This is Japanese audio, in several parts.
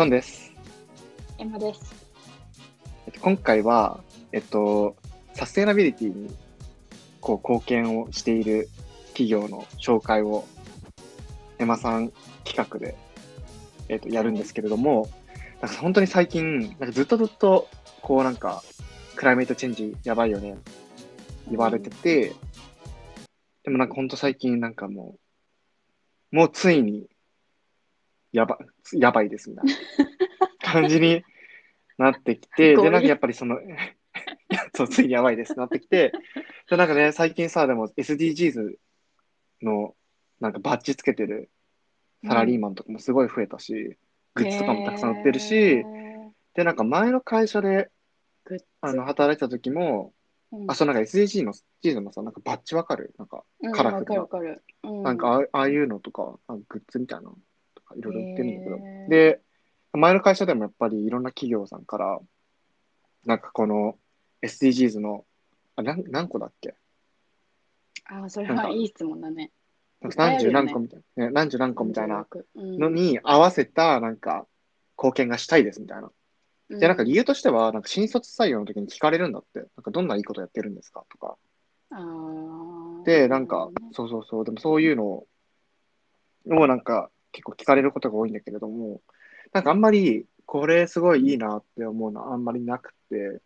ションです。エマです。えっと今回は、えっと、サステナビリティにこう貢献をしている企業の紹介を、エマさん企画で、えっと、やるんですけれども、なんか本当に最近、なんかずっとずっと、こうなんか、クライメートチェンジやばいよね、言われてて、でもなんか本当最近なんかもう、もうついに、やば、やばいですみたいな感じになってきて、で、なんかやっぱりその、そう、ついにやばいですなってきて、で、なんかね、最近さ、でも SDGs のなんかバッジつけてるサラリーマンとかもすごい増えたし、グッズとかもたくさん売ってるし、で、なんか前の会社であの働いてた時も、うん。あ、そう、なんか SDG の、SDGs のさ、なんかバッジわかる？なんか、うんカラフルな。わかるわかる。うなんかああああいうのとか、グッズみたいないろいろ売ってるんだけど、へー。で、前の会社でもやっぱりいろんな企業さんから、なんかこの SDGs の、あ、何何個だっけ？あ、それはいい質問だね。何十何個みたいな、ね、何十何個みたいなののに合わせたなんか貢献がしたいですみたいな。で、なんか理由としては、なんか新卒採用の時に聞かれるんだって、なんかどんないいことやってるんですか？とか。で、なんか、そうそうそう、でもそういうのを、をなんか結構聞かれることが多いんだけれども、なんかあんまりこれすごいいいなって思うのはあんまりなくて、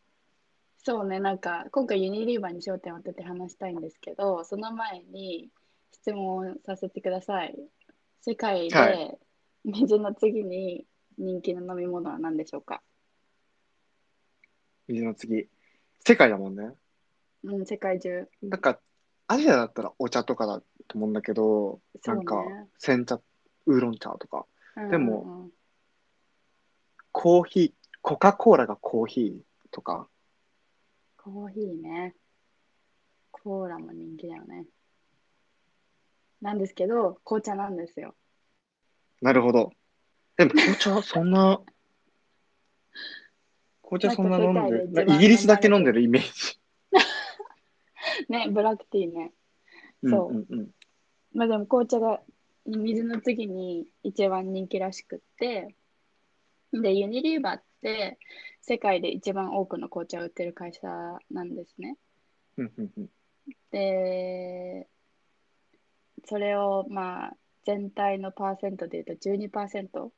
そうね、なんか今回ユニリーバーに焦点を当てて話したいんですけど、その前に質問させてください。世界はで水の次に人気の飲み物は何でしょうか？水の次。世界だもんね。うん、世界中。なんか、アジアだったらお茶とかだと思うんだけど、そうねなんか、煎茶、ウーロン茶とか、でもうんうんうんコーヒー、コカ・コーラがコーヒーとか、コーヒーね。コーラも人気だよね。なんですけど、紅茶なんですよ。なるほど。でも紅茶そんな、紅茶そんな飲んでで一番イギリスだけ飲んでるイメージ。ね、ブラックティーね。うんそううんうん。まあでも紅茶が水の次に一番人気らしくって、で、ユニリーバーって世界で一番多くの紅茶を売ってる会社なんですね。うんうんうんで、それをまあ全体のパーセントで言うと12%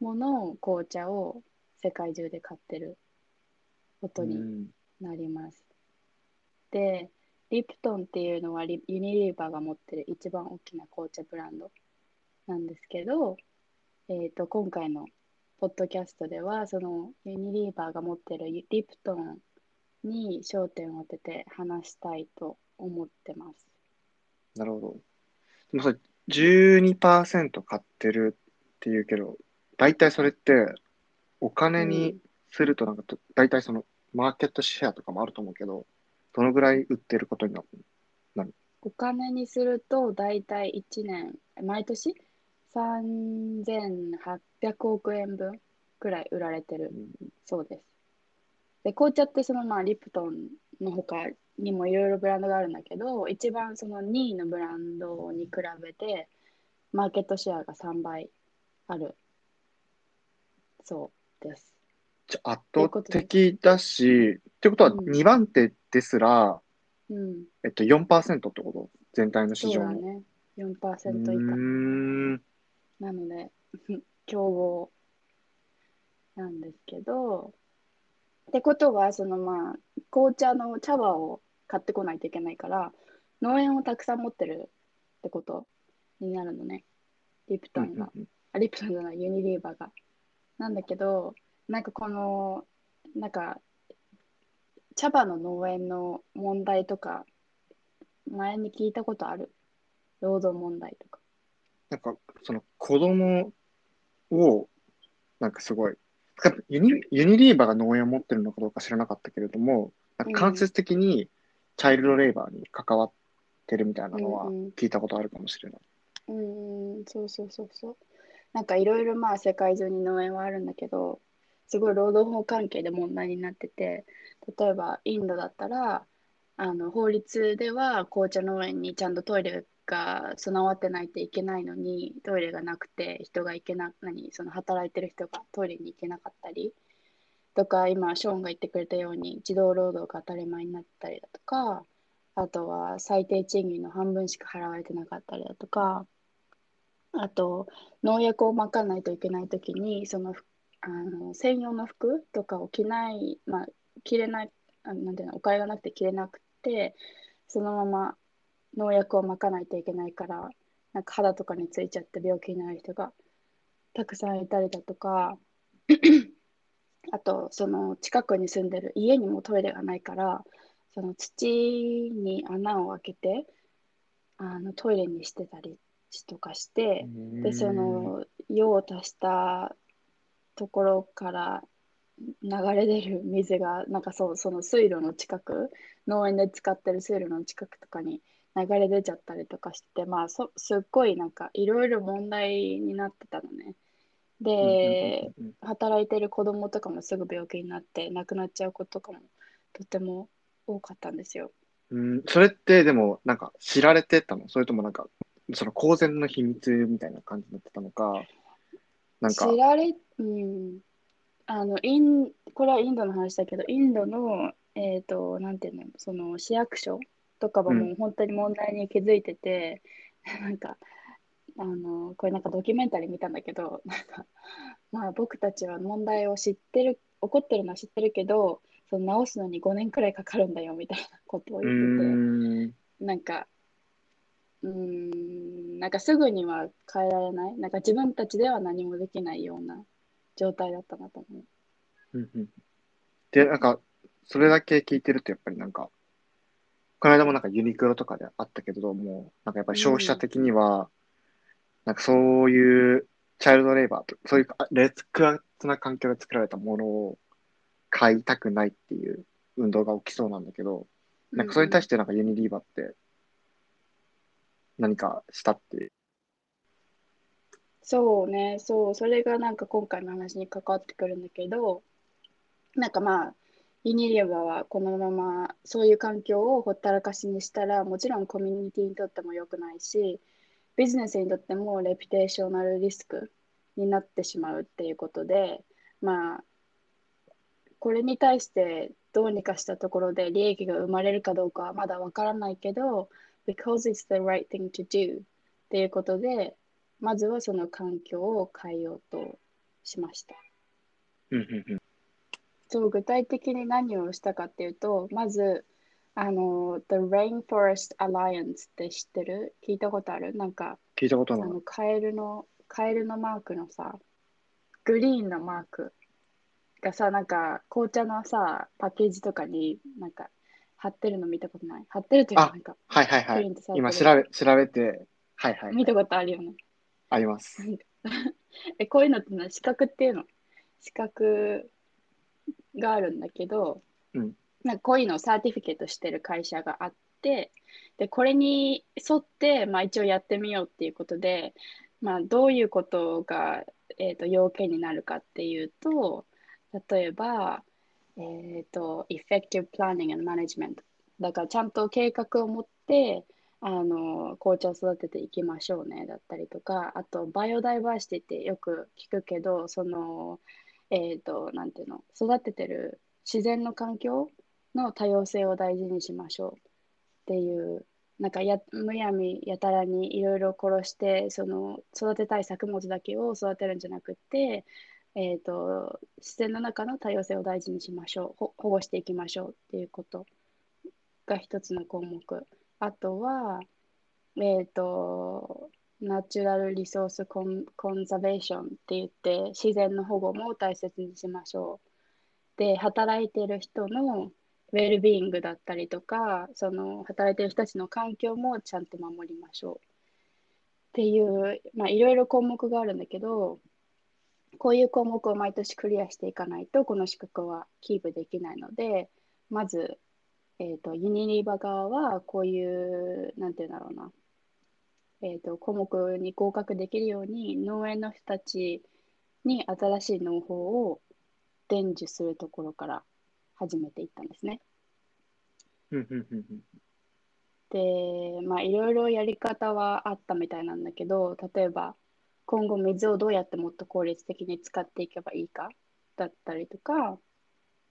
もの紅茶を世界中で買ってることにうんなります。で、リプトンっていうのはリユニリーバーが持ってる一番大きな紅茶ブランドなんですけど、えっと、今回のポッドキャストでは、そのユニリーバーが持ってるリプトンに焦点を当てて話したいと思ってます。なるほど。でもそれ、12%買ってるっていうけど、大体それって、お金にすると、なんかと、大体その、マーケットシェアとかもあると思うけど、どのぐらい売ってることになるお金にすると、だいたい1年、毎年3800億円分くらい売られてる。そうです。で、紅茶ってそのまあリプトンの他にもいろいろブランドがあるんだけど、一番その2位のブランドに比べて、マーケットシェアが3倍ある。そうです。じゃあ圧倒的だし、ってことはうん2番手ですら、うん、えっと、4%ってこと？全体の市場の。そうだね。4%以う下。なので、競合なんですけど、ってことは、そのまあ、紅茶の茶葉を買ってこないといけないから、農園をたくさん持ってるってことになるのね。リプトンが。あ、リプトンじゃない、ユニリーバーが。なんだけど、なんかこの、なんか、茶葉の農園の問題とか、前に聞いたことある？労働問題とか。なんか、その子供を、なんかすごい、ユニユニリーバーが農園を持ってるのかどうか知らなかったけれども、なんか間接的にチャイルドレイバーに関わってるみたいなのはうんうん聞いたことあるかもしれない。うーん、そうそうそうそう。なんかいろいろまあ世界中に農園はあるんだけど、すごい労働法関係で問題になってて、例えばインドだったら、あの法律では紅茶農園にちゃんとトイレが備わってないといけないのにトイレがなくて人が行けな何その働いてる人がトイレに行けなかったりとか今ショーンが言ってくれたように児童労働が当たり前になったりだとかあとは最低賃金の半分しか払われてなかったりだとかあと農薬をまかないといけない時にそのあの専用の服とかを着ないまあ着れないあなんていうのお金がなくて着れなくてそのまま農薬をまかないといけないからなんか肌とかについちゃって病気になる人がたくさんいたりだとか あとその近くに住んでる家にもトイレがないからその土に穴を開けてあのトイレにしてたりとかしてでその用を足したところから流れ出る水がなんかそうその水路の近く農園で使ってる水路の近くとかに流れ出ちゃったりとかしてまあそすっごいなんかいろいろ問題になってたのね。で、働いてる子供とかもすぐ病気になって亡くなっちゃう子とかもとても多かったんですよ。うん、それってでもなんか知られてたの？それともなんかその公然の秘密みたいな感じになってたのか？なんか。知られ、うん、あのインこれはインドの話だけどインドのえっ、となんていうの？その市役所とかはもう本当に問題に気づいてて、なんかあのこれなんかドキュメンタリー見たんだけどなんかまあ僕たちは問題を知ってる起こってるのは知ってるけどその直すのに5年くらいかかるんだよみたいなことをう言ってて。ん。なんか、うん、なんかすぐには変えられない？なんか自分たちでは何もできないような状態だったなと思う。うんうんでなんかそれだけ聞いてるとやっぱりなんかこの間もなんかユニクロとかであったけどもなんかやっぱり消費者的には、なんかそういうチャイルドレーバーとそういう劣悪な環境で作られたものを買いたくないっていう運動が起きそうなんだけど、なんかそれに対してなんかユニリーバーって何かしたって。そうね、そう、それがなんか今回の話に関わってくるんだけど、なんかまあ、ユニリーバはこのままそういう環境をほったらかしにしたら、もちろんコミュニティにとっても良くないし、ビジネスにとってもレピテーショナルリスクになってしまうっていうことで、まあ、これに対してどうにかしたところで利益が生まれるかどうかはまだわからないけど、because it's the right thing to do っていうことで、まずはその環境を変えようとしました。そう、具体的に何をしたかっていうと、まず、あの、The Rainforest Alliance って知ってる？聞いたことある？なんか、聞いたことない。あの、カエルの、カエルのマークのさ、グリーンのマークがさ、なんか、紅茶のさ、パッケージとかになんか、貼ってるの見たことない貼ってるというか、あなんか、はいはいはい今調べ、調べて、はいはい。見たことあるよね。あります。え、こういうのってのは資格っていうの？資格があるんだけど、うんなんかこういうのをサーティフィケートしてる会社があって、で、これに沿って、まあ一応やってみようっていうことで、まあどういうことが、えー、と要件になるかっていうと、例えば、えっ、と、effective planning and management。だからちゃんと計画を持って、あの、紅茶を育てていきましょうね、だったりとか、あと、バイオダイバーシティってよく聞くけど、その、えっ、と、なんていうの、育ててる自然の環境の多様性を大事にしましょうっていう、なんかや、むやみやたらにいろいろ殺して、その、育てたい作物だけを育てるんじゃなくて、えっ、と、自然の中の多様性を大事にしましょう、保護していきましょうっていうことが一つの項目。あとは、えっ、と、ナチュラルリソースコンコンザベーションって言って、自然の保護も大切にしましょう。で、働いてる人のウェルビーイングだったりとか、その働いてる人たちの環境もちゃんと守りましょう。っていう、まあ、いろいろ項目があるんだけど、こういう項目を毎年クリアしていかないと、この資格はキープできないので、まず、えっ、と、ユニリーバ側は、こういう、なんていうんだろうな、えっ、と、項目に合格できるように、農園の人たちに新しい農法を伝授するところから始めていったんですね。で、まあ、いろいろやり方はあったみたいなんだけど、例えば、今後水をどうやってもっと効率的に使っていけばいいかだったりとか、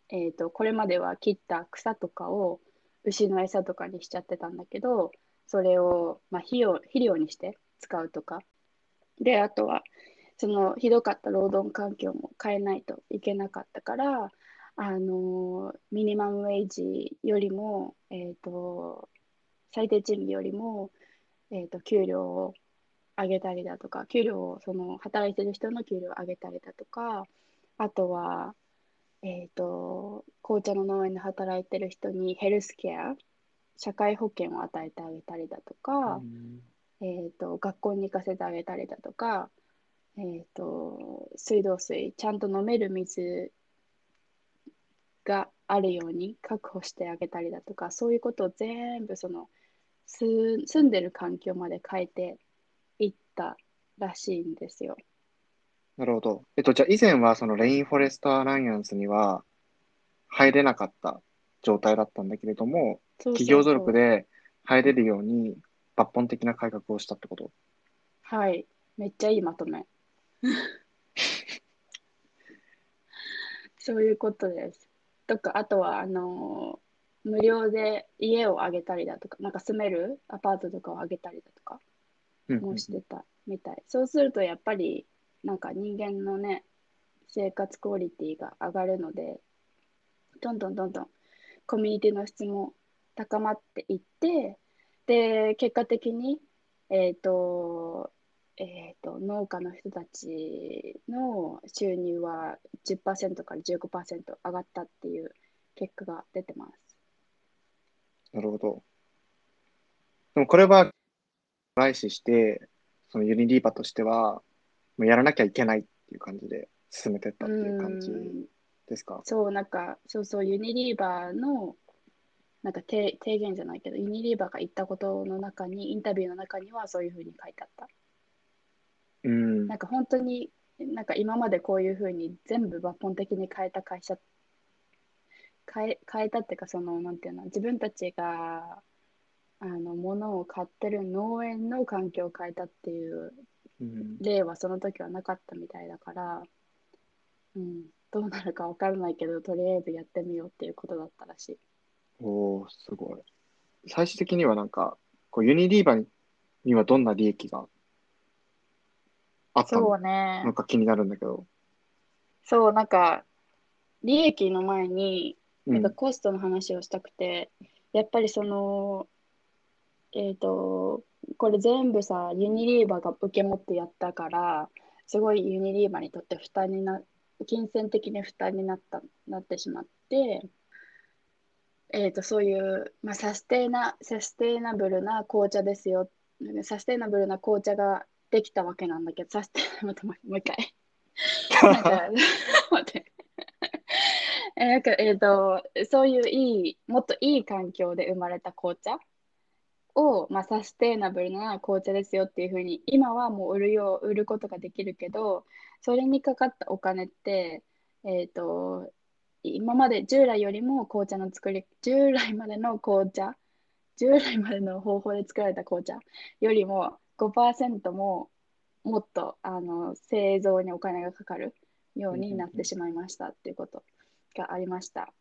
えーと、これまでは切った草とかを牛の餌とかにしちゃってたんだけど、それを、まあ、肥料肥料にして使うとか。で、あとは、そのひどかった労働環境も変えないといけなかったから、あのミニマムウェイジよりも、えーと、最低賃金よりも、えーと、給料を上げたりだとか給料をその働いてる人の給料を上げたりだとかあとは、えーと、紅茶の農園で働いてる人にヘルスケア社会保険を与えてあげたりだとか、うん、えーと、学校に行かせてあげたりだとか、えーと水道水ちゃんと飲める水があるように確保してあげたりだとかそういうことを全部その住んでる環境まで変えていったらしいんですよ。なるほど。えっと、じゃあ以前はそのレインフォレストアライアンスには入れなかった状態だったんだけれども、そうそうそう企業努力で入れるように抜本的な改革をしたってこと？はい。めっちゃいいまとめ。そういうことです。とか、あとは、あのー、無料で家をあげたりだとか、なんか住めるアパートとかをあげたりだとかもしてたみたい。そうすると、やっぱり、なんか人間のね、生活クオリティが上がるので、どんどんどんどんコミュニティの質も高まっていって、で、結果的に、えっ、ー、と、えーと、農家の人たちの収入は10%から15%上がったっていう結果が出てます。なるほど。でもこれは、来しして、そのユニリーバとしては、もうやらなきゃいけないっていう感じで進めてったっていう感じですか？そう、なんか、そうそう、ユニリーバーの、なんか提言じゃないけど、ユニリーバーが言ったことの中に、インタビューの中にはそういうふうに書いてあった。うん、なんか本当になんか今までこういうふうに全部抜本的に変えた会社変え変えたっていうかそのなんていうの自分たちがあの物を買ってる農園の環境を変えたっていう例はその時はなかったみたいだから、うん、どうなるか分からないけどとりあえずやってみようっていうことだったらしい。おおすごい。最終的にはなんかこうユニリーバにはどんな利益があったそうね。なんか気になるんだけど。そう、なんか、利益の前に、なんかコストの話をしたくて、うん、やっぱりその、えっ、ー、と、これ全部さ、ユニリーバーが受け持ってやったから、すごいユニリーバーにとって負担にな、金銭的に負担になった、なってしまって、えっ、ー、と、そういう、まあ、サステナ、サステナブルな紅茶ですよ。サステナブルな紅茶ができたわけなんだけど、させて、またもう一回。なんか、待って。えなんか、えっ、ー、と、そういういい、もっといい環境で生まれた紅茶を、まあ、サステイナブルな紅茶ですよっていうふうに、今はもう売るよう、売ることができるけど、それにかかったお金って、えっ、ー、と、今まで従来よりも紅茶の作り、従来までの紅茶、従来までの方法で作られた紅茶よりも5%ももっとあの製造にお金がかかるようになってしまいましたっていうことがありました。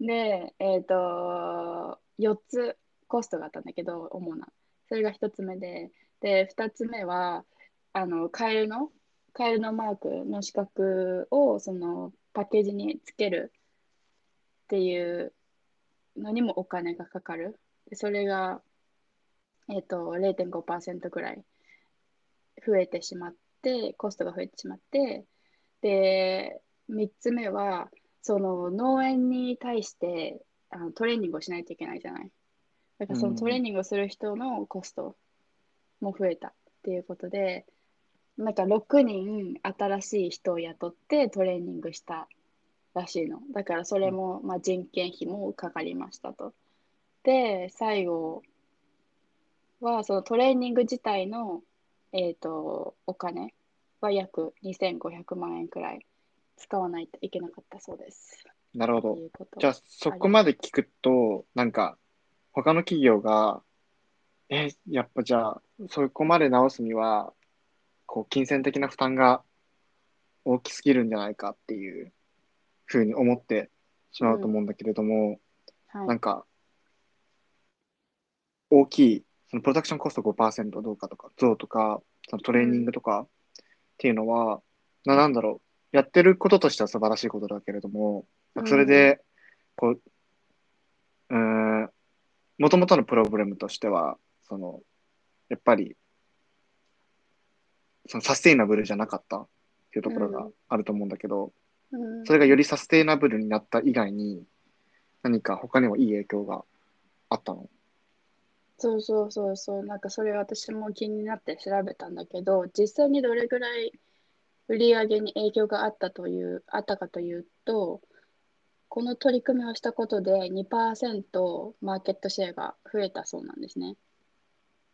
で、えっ、ー、と、4つコストがあったんだけど、主な。それが1つ目で、で、2つ目は、あの、カエルの、カエルのマークの資格を、その、パッケージにつけるっていうのにもお金がかかる。でそれが、えっ、ー、と、0.5%ぐらい増えてしまって、コストが増えてしまって、で、3つ目は、その農園に対してあのトレーニングをしないといけないじゃない。だからそのトレーニングをする人のコストも増えたっていうことで、なんか6人新しい人を雇ってトレーニングしたらしいの。だからそれも、まあ、人件費もかかりましたと。で、最後はそのトレーニング自体の、えーと、お金は約2500万円くらい使わないといけなかったそうです。なるほど。じゃあそこまで聞くと、なんか他の企業がえ、やっぱじゃあ、そこまで直すには、こう、金銭的な負担が大きすぎるんじゃないかっていうふうに思ってしまうと思うんだけれども、はい。なんか、大きい、そのプロダクションコスト5%どうかとか、増とか、そのトレーニングとかっていうのは、ななんだろう、やってることとしては素晴らしいことだけれども、それで、こう、うーん、もともとのプログラムとしては、その、やっぱり、そのサステイナブルじゃなかったっていうところがあると思うんだけど、うん。それがよりサステイナブルになった以外に、何か他にもいい影響があったの？そうそうそうそう、なんかそれ私も気になって調べたんだけど、実際にどれぐらい売り上げに影響があったという、あったかというと、この取り組みをしたことで2%マーケットシェアが増えたそうなんですね。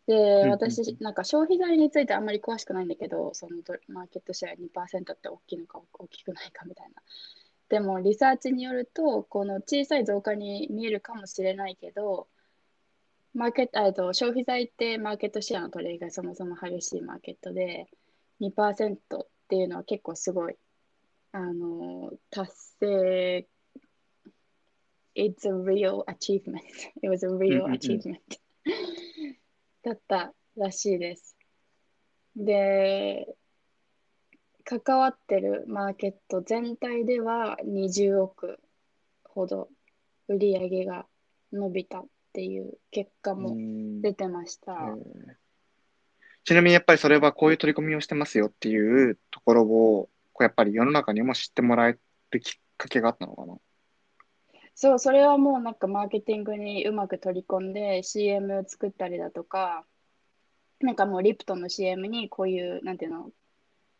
で、私、なんか消費財についてあんまり詳しくないんだけど、そのとマーケットシェア2%って大きいのか大きくないかみたいな。でも、リサーチによると、この小さい増加に見えるかもしれないけど、マーケット、えっと、消費財ってマーケットシェアの取りがそもそも激しいマーケットで、2%っていうのは結構すごい、あの、達成、It's a real achievement. It was a うん real achievement. だったらしいです。で、関わってるマーケット全体では20億ほど売り上げが伸びたっていう結果もうん出てました。えーちなみにやっぱりそれはこういう取り組みをしてますよっていうところを、こうやっぱり世の中にも知ってもらえるきっかけがあったのかなそう、それはもうなんかマーケティングにうまく取り込んで CM を作ったりだとか、なんかもうリプトンの CM にこういう、なんていうの、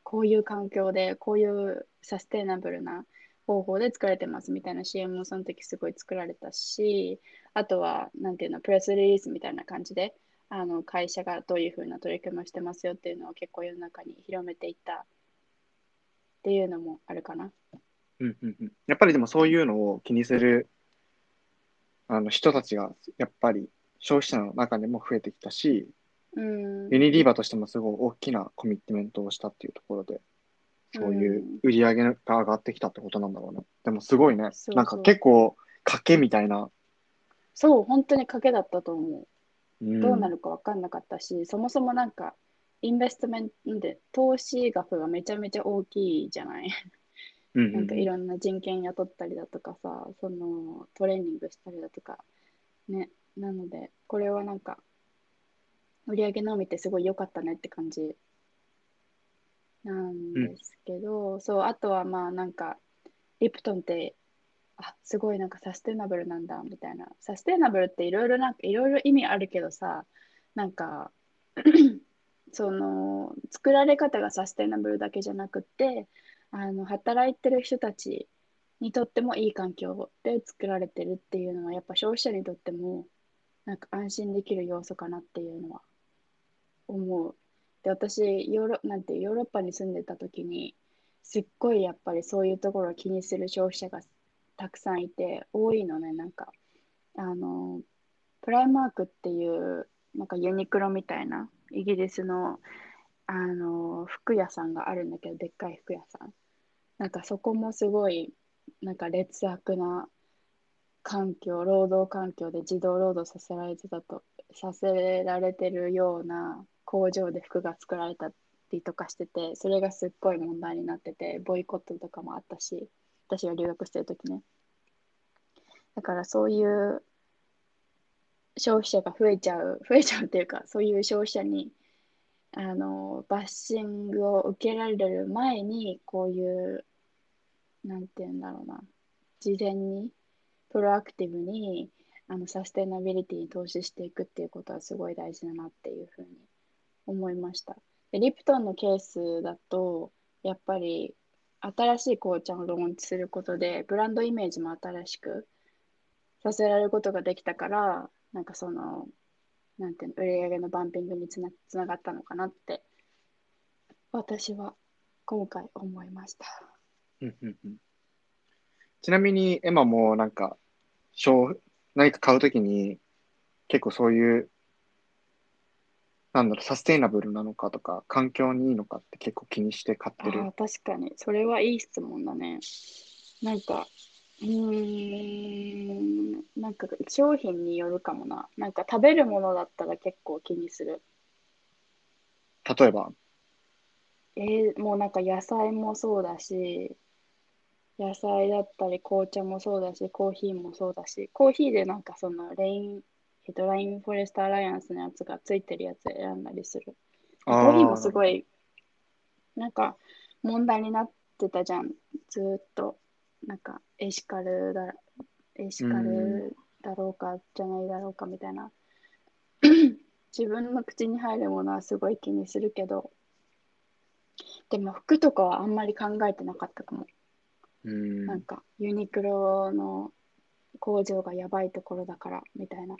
こういう環境で、こういうサステイナブルな方法で作られてますみたいな CM もその時すごい作られたし、あとは、なんていうの、プレスリリースみたいな感じで、あの会社がどういうふうな取り組みをしてますよっていうのを結構世の中に広めていったっていうのもあるかな。うんうんうん。やっぱりでもそういうのを気にするあの人たちがやっぱり消費者の中でも増えてきたし、うん。ユニリーバーとしてもすごい大きなコミットメントをしたっていうところで、そういう売り上げが上がってきたってことなんだろうね。でもすごいね。そうそうなんか結構賭けみたいな。そう、本当に賭けだったと思う。うん、どうなるか分かんなかったし、そもそもなんか、インベストメントで投資額がめちゃめちゃ大きいじゃない。なんかいろんな人件雇ったりだとかさ、そのトレーニングしたりだとか、ね。なので、これはなんか、売り上げ伸びてすごい良かったねって感じなんですけど、そう、あとはまあなんか、リプトンって、あ、すごいなんかサステナブルなんだみたいな。サステナブルっていろいろなんかいろいろ意味あるけどさ、なんか その作られ方がサステナブルだけじゃなくって、あの働いてる人たちにとってもいい環境で作られてるっていうのはやっぱ消費者にとってもなんか安心できる要素かなっていうのは思う。で、私、ヨーロ、なんてヨーロッパに住んでた時に、すっごいやっぱりそういうところを気にする消費者がたくさんいて、多いのね、なんか、あの、プライマークっていう、なんかユニクロみたいな、イギリスの、あの、服屋さんがあるんだけど、でっかい服屋さん。なんかそこもすごい、なんか劣悪な環境、労働環境で児童労働させられてたと、させられてるような工場で服が作られたりとかしてて、それがすっごい問題になってて、ボイコットとかもあったし、私が留学してる時ね。だからそういう消費者が増えちゃう、増えちゃうっていうか、そういう消費者にあのバッシングを受けられる前に、こういう、なんていうんだろうな、事前に、プロアクティブにあのサステナビリティに投資していくっていうことはすごい大事だなっていうふうに思いました。でリプトンのケースだと、やっぱり新しい紅茶をローンチすることで、ブランドイメージも新しくさせられることができたから、なんかその、なんていうの、売り上げのバンピングにつなつながったのかなって、私は今回思いました。うんうんうんちなみに、エマもなんか、商何か買うときに、結構そういうなんだろう、サステイナブルなのかとか、環境にいいのかって結構気にして買ってるああ、。確かに。それはいい質問だね。なんか、うーん、なんか商品によるかもな。なんか食べるものだったら結構気にする。例えば、えーもうなんか野菜もそうだし、野菜だったり紅茶もそうだし、コーヒーもそうだし、コーヒーでなんかそのレイン、えっと、ラインフォレストアライアンスのやつがついてるやつ選んだりする。コーヒーもすごい、なんか問題になってたじゃん。ずーっと。なんかエシカルだ、エシカルだろうかじゃないだろうかみたいな。自分の口に入るものはすごい気にするけど、でも服とかはあんまり考えてなかったかも。うん、なんかユニクロの工場がやばいところだからみたいな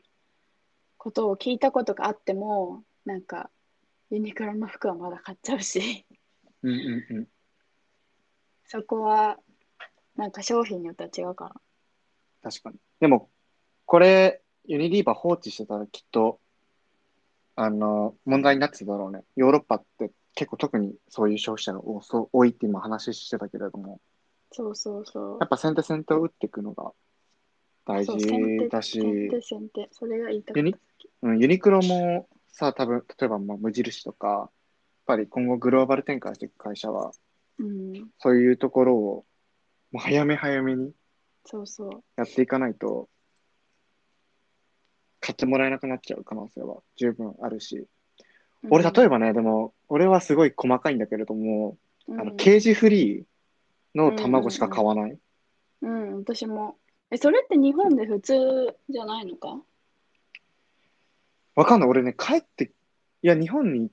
ことを聞いたことがあっても、なんかユニクロの服はまだ買っちゃうし、うんうんうん。そこはなんか商品によっては違うから。確かに。でも、これ、ユニリーバー放置してたらきっと、あの、問題になってただろうね。ヨーロッパって結構特にそういう消費者が多そう多いって今話してたけれども、そうそうそうやっ。ぱ先手先手を打っていくのが大事だし、先手、先手。それが言いたかユニ。うん、ユニクロもさ、多分、例えばまあ無印とか、やっぱり今後グローバル展開していく会社は、うん、そういうところをもう早め早めにそうそう。やっていかないと、買ってもらえなくなっちゃう可能性は十分あるし。俺、例えばね、でも、俺はすごい細かいんだけれども、うん、あの、ケージフリーの卵しか買わない。うん、私も。え、それって日本で普通じゃないのか？わかんない。俺ね、帰って、いや、日本に、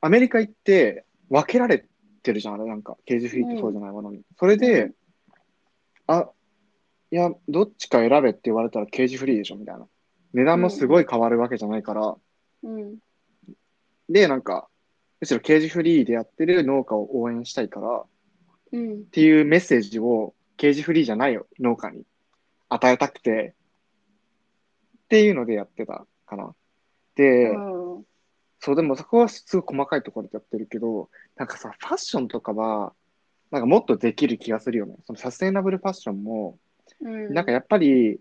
アメリカ行って分けられてるじゃん、あれなんか、ケージフリーってそうじゃないものに。それで、あ、いや、どっちか選べって言われたらケージフリーでしょ、みたいな。値段もすごい変わるわけじゃないから、うん。で、なんか、むしろケージフリーでやってる農家を応援したいから、っうん。ていうメッセージをケージフリーじゃない農家に与えたくて、っていうのでやってたかな。で、うん。そう、でもそこはすごい細かいところでやってるけど、なんかさ、ファッションとかは、なんかもっとできる気がするよね。そのサステイナブルファッションも、うん。なんかやっぱり、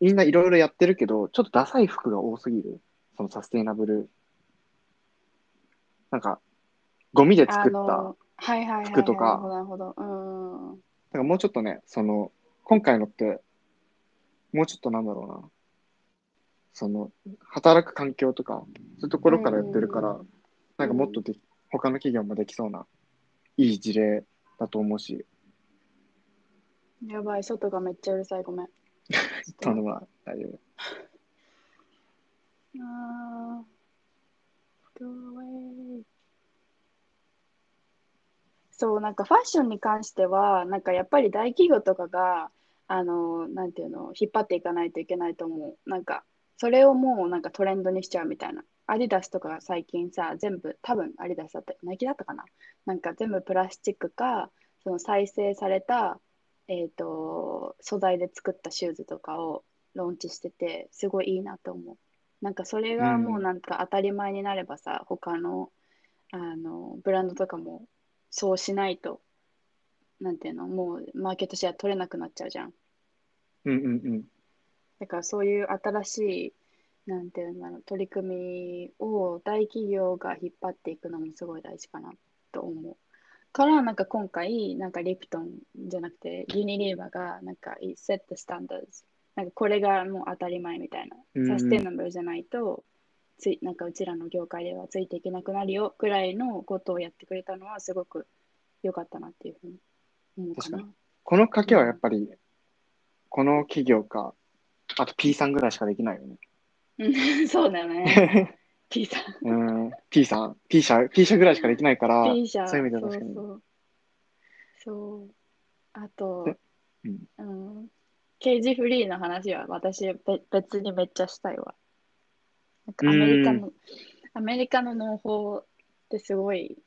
みんないろいろやってるけど、ちょっとダサい服が多すぎる。そのサステイナブル。なんか、ゴミで作った。服とかなるほど、なるほど。うん。なんかもうちょっとね、その、今回のって、もうちょっとなんだろうな。その、働く環境とか、そういうところからやってるから、うんなんかもっとで、他の企業もできそうな、いい事例だと思うし、やばい、外がめっちゃうるさい、ごめん。とのは大丈夫。あー go away そう、なんかファッションに関しては、なんかやっぱり大企業とかが、あの、なんていうの、引っ張っていかないといけないと思う。なんか、それをもうなんかトレンドにしちゃうみたいな。アディダスとかが最近さ、全部、多分アディダスだった、ナイキだったかな。なんか全部プラスチックか、その再生された、えっと、素材で作ったシューズとかをローンチしてて、すごいいいなと思う。なんかそれがもうなんか当たり前になればさ、他の、あのブランドとかもそうしないと、なんていうの、もうマーケットシェア取れなくなっちゃうじゃん。うんうんうん。だからそういう新しい、なんていうんだろう、取り組みを大企業が引っ張っていくのもすごい大事かなと思う。から、なんか今回、なんかリプトンじゃなくて、ユニリーバーが、なんか、set the standards。なんかこれがもう当たり前みたいな。うんサステナブルじゃないと、つい、なんかうちらの業界ではついていけなくなるよくらいのことをやってくれたのはすごく良かったなっていうふうに思うかな。この賭けはやっぱり、この企業か、あと P さんぐらいしかできないよね。うん そうだよね。P さん。うん、P さん、P 社、P 社ぐらいしかできないから、P 社、そういう意味では確かに。そうそう。そう。あとで、うんうん、ケージフリーの話は私べ別にめっちゃしたいわ。なんかアメリカの、アメリカの農法ってすごい、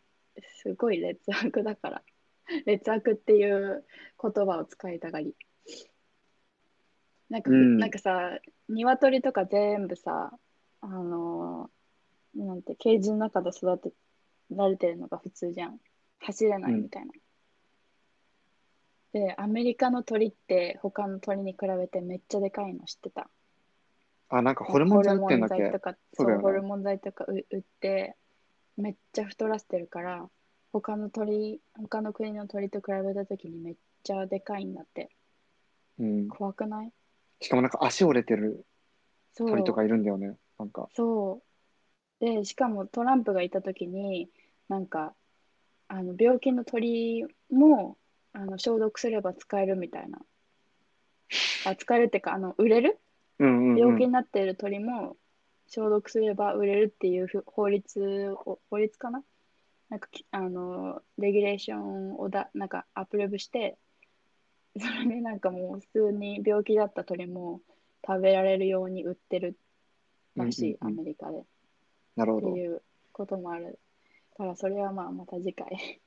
すごい劣悪だから。劣悪っていう言葉を使いたがり。なんか、うんなんかさ、鶏とか全部さ、あのなんて、ケージの中で育てられてるのが普通じゃん。走れないみたいな。で、アメリカの鳥って他の鳥に比べてめっちゃでかいの知ってた？あ、なんかホルモン剤とか、そうホルモン剤とかう売って、めっちゃ太らせてるから、他の鳥、他の国の鳥と比べたときにめっちゃでかいんだって。うん。怖くない？しかもなんか足折れてる。鳥とかいるんだよね。なんか。そう。で、しかもトランプがいたときに、なんか、あの病気の鳥もあの消毒すれば使えるみたいな。あ、使えるっていうか、あの売れる？うんうん、うん。病気になっている鳥も消毒すれば売れるっていうふ法律を、法律かな？なんかき、あの、レギュレーションをだ、なんかアプローブして、それでなんかもう普通に病気だった鳥も食べられるように売ってるらしい、うんうんうんアメリカで。っなるほど。ていうこともある。からそれはまあまた次回。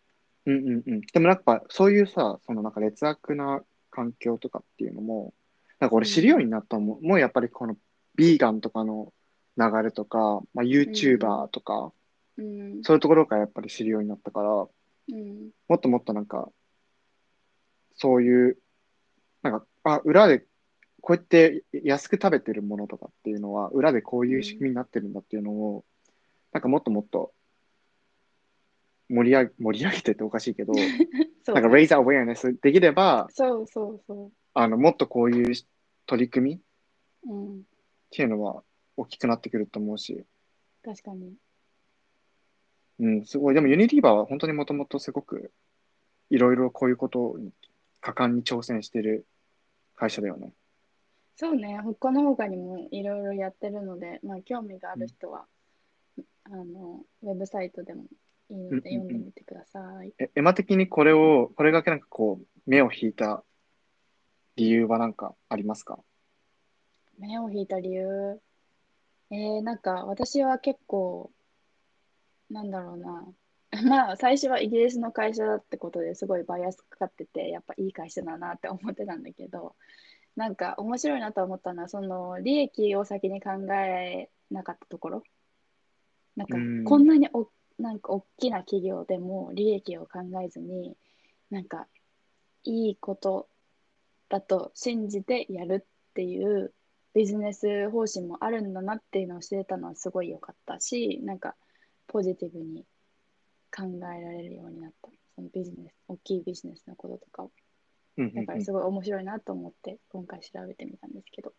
うんうんうん。でもなんか、そういうさ、そのなんか劣悪な環境とかっていうのも、なんか俺知るようになったもん、もうやっぱりこのビーガンとかの流れとか、まあ、YouTuber とか、うん。そういうところからやっぱり知るようになったから、もうん。っともっとなんか、そういう、なんか、あ、裏で、こうやって安く食べてるものとかっていうのは、裏でこういう仕組みになってるんだっていうのを、なんかもっともっと盛り上げ、盛り上げてっておかしいけど、なんか raise awareness できれば、そうそうそあの、もっとこういう取り組みっう。うん。ていうのは大きくなってくると思うし、確かに。うん、すごい。でもユニリーバーは本当にもともとすごく、いろいろこういうことに果敢に挑戦してる会社だよね。そうね、他の他にもいろいろやってるので、まあ、興味がある人は、あの、ウェブサイトでもいいのでうんうんうん読んでみてください。え、エマ的にこれを、これがなんかこう、目を引いた理由はなんかありますか？目を引いた理由、えー、なんか私は結構、なんだろうな。まあ、最初はイギリスの会社だってことですごいバイアスかかってて、やっぱいい会社だなって思ってたんだけど、なんか面白いなと思ったのは、その利益を先に考えなかったところ。なんかうんこんなにおなんか大きな企業でも利益を考えずに、なんかいいことだと信じてやるっていうビジネス方針もあるんだなっていうのを知れたのはすごい良かったし、なんかポジティブに考えられるようになった。そのビジネス、大きいビジネスのこととかを。うんだからすごい面白いなと思って今回調べてみたんですけど。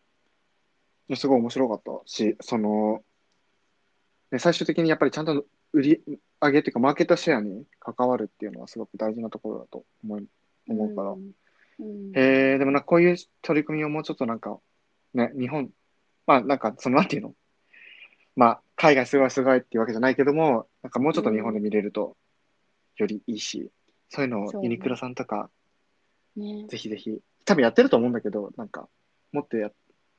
すごい面白かったし、その、ね、最終的にやっぱりちゃんと売り上げっていうか、マーケットシェアに関わるっていうのはすごく大事なところだと思い思うから。うんうんへえ、でもなこういう取り組みをもうちょっとなんか、ね、日本、まあなんか、そのなんていうの？まあ、海外すごいすごいっていうわけじゃないけども、なんかもうちょっと日本で見れるとよりいいし、そういうのをユニクロさんとか、ね、ぜひぜひ、多分やってると思うんだけど、なんか、もっとや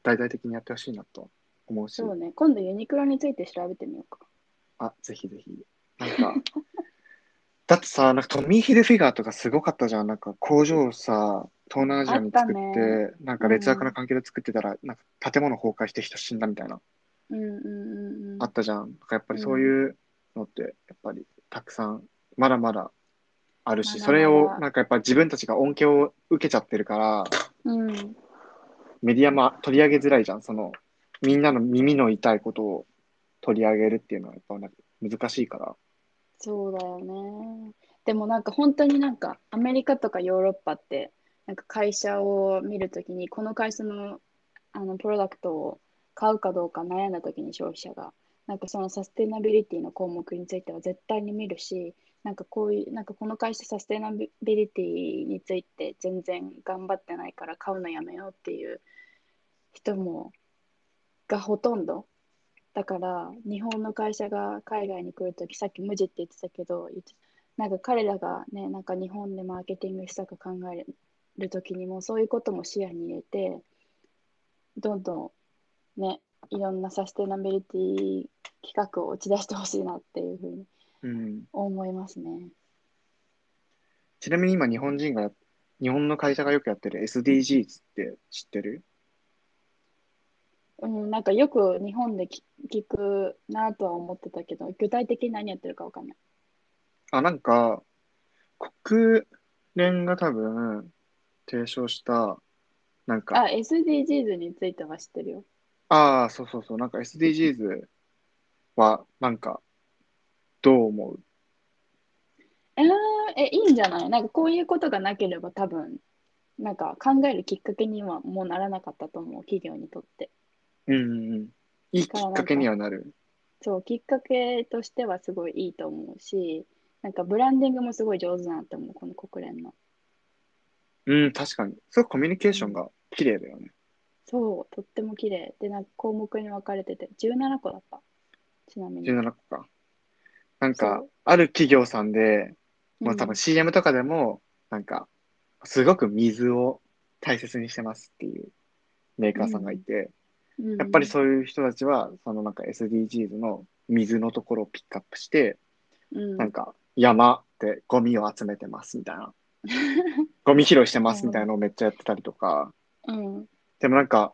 大々的にやってほしいなと思うし、そうね、今度ユニクロについて調べてみようか。あ、ぜひぜひ。なんか、だってさ、なんかトミー・ヒルフィガーとかすごかったじゃん。なんか工場をさ、東南アジアに作って、ね。なんか劣悪な環境で作ってたら、なんか建物崩壊して人死んだみたいな、うんうんうんうん。あったじゃん。なんかやっぱりそういうのって、やっぱりたくさん、まだまだあるし、それをなんかやっぱ自分たちが恩恵を受けちゃってるから、うん、メディアも取り上げづらいじゃん。その、みんなの耳の痛いことを取り上げるっていうのはやっぱなんか難しいから。そうだよね。でもなんか本当になんかアメリカとかヨーロッパってなんか会社を見るときにこの会社のあのプロダクトを買うかどうか悩んだときに消費者がなんかそのサステナビリティの項目については絶対に見るしなんかこういうなんかこの会社サステナビリティについて全然頑張ってないから買うのやめようっていう人もがほとんど。だから日本の会社が海外に来るときさっき無地って言ってたけどなんか彼らがねなんか日本でマーケティング施策考えるときにもそういうことも視野に入れてどんどんねいろんなサステナビリティ企画を打ち出してほしいなっていうふうにうん。思いますね。ちなみに今日本人が、日本の会社がよくやってる SDGs って知ってる？うん、なんかよく日本で聞聞くなとは思ってたけど、具体的に何やってるかわかんない。あ、なんか、国連が多分提唱した、なんか、あ、SDGs については知ってるよ。ああ、そうそうそう、なんか SDGs は、なんか、どう思う？えー、え、いいんじゃない？なんかこういうことがなければ多分、なんか考えるきっかけにはもうならなかったと思う、企業にとって。うんうんうん。いいきっかけにはなる。そう、きっかけとしてはすごいいいと思うし、なんかブランディングもすごい上手だなって思う、この国連の。うん、確かに。すごくコミュニケーションが綺麗だよね。そう、とっても綺麗。で、なんか項目に分かれてて、17個だった。ちなみに。17個か。なんかそう、ある企業さんで、もう多うん分 CM とかでも、なんか、すごく水を大切にしてますっていうメーカーさんがいて、やっぱりそういう人たちは、そのなんか SDGs の水のところをピックアップして、うん、なんか山でゴミを集めてますみたいな、ゴミ拾いしてますみたいなのをめっちゃやってたりとか、うん、でもなんか、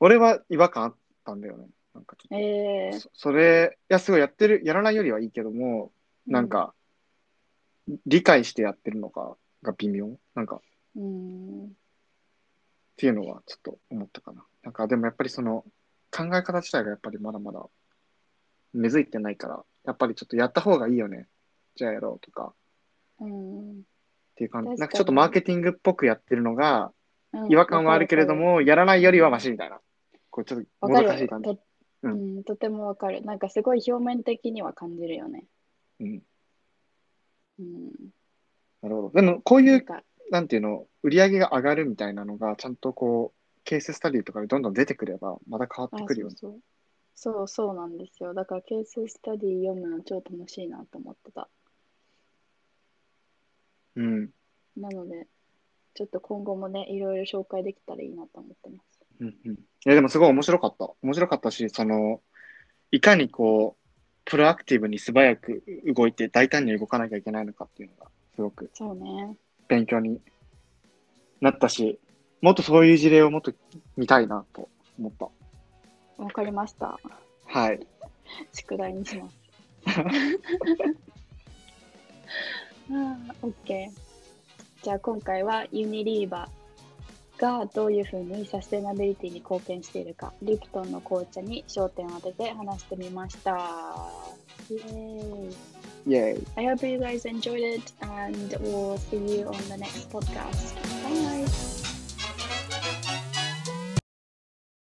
俺は違和感あったんだよね。なんかちょっとえー、そそれ、いや、すごいやってる、やらないよりはいいけども、なんか、理解してやってるのかが微妙なんか、っうん、うん、ていうのはちょっと思ったかな。なんか、でもやっぱりその、考え方自体がやっぱりまだまだ根付いてないから、やっぱりちょっとやった方がいいよね。じゃあやろうとか、うん、っていう感じ。なんかちょっとマーケティングっぽくやってるのが、うん違和感はあるけれど、も、やらないよりはマシみたいな。こうちょっともどかしい感じ。と、ううんん、とてもわかる。なんかすごい表面的には感じるよね。うん。うん、なるほど。でも、こういう、なんか、なんていうの、売り上げが上がるみたいなのが、ちゃんとこう、ケーススタディとかでどんどん出てくれば、また変わってあ、くるよね。そうそう。そうそうなんですよ。だからケーススタディ読むの超楽しいなと思ってた。うん。なので、ちょっと今後もね、いろいろ紹介できたらいいなと思ってます。うんうん。いや、でもすごい面白かった。面白かったし、その、いかにこう、プロアクティブに素早く動いて大胆に動かなきゃいけないのかっていうのが、すごくそうね。勉強になったし、もっとそういう事例をもっと見たいなと思った。わかりました。はい。宿題にします。あー OK。じゃあ今回はユニリーバがどういうふうにサステナビリティに貢献しているか、リプトンの紅茶に焦点を当てて話してみました。イエーイイェーイ。I hope you guys enjoyed it and we'll see you on the next podcast. Bye.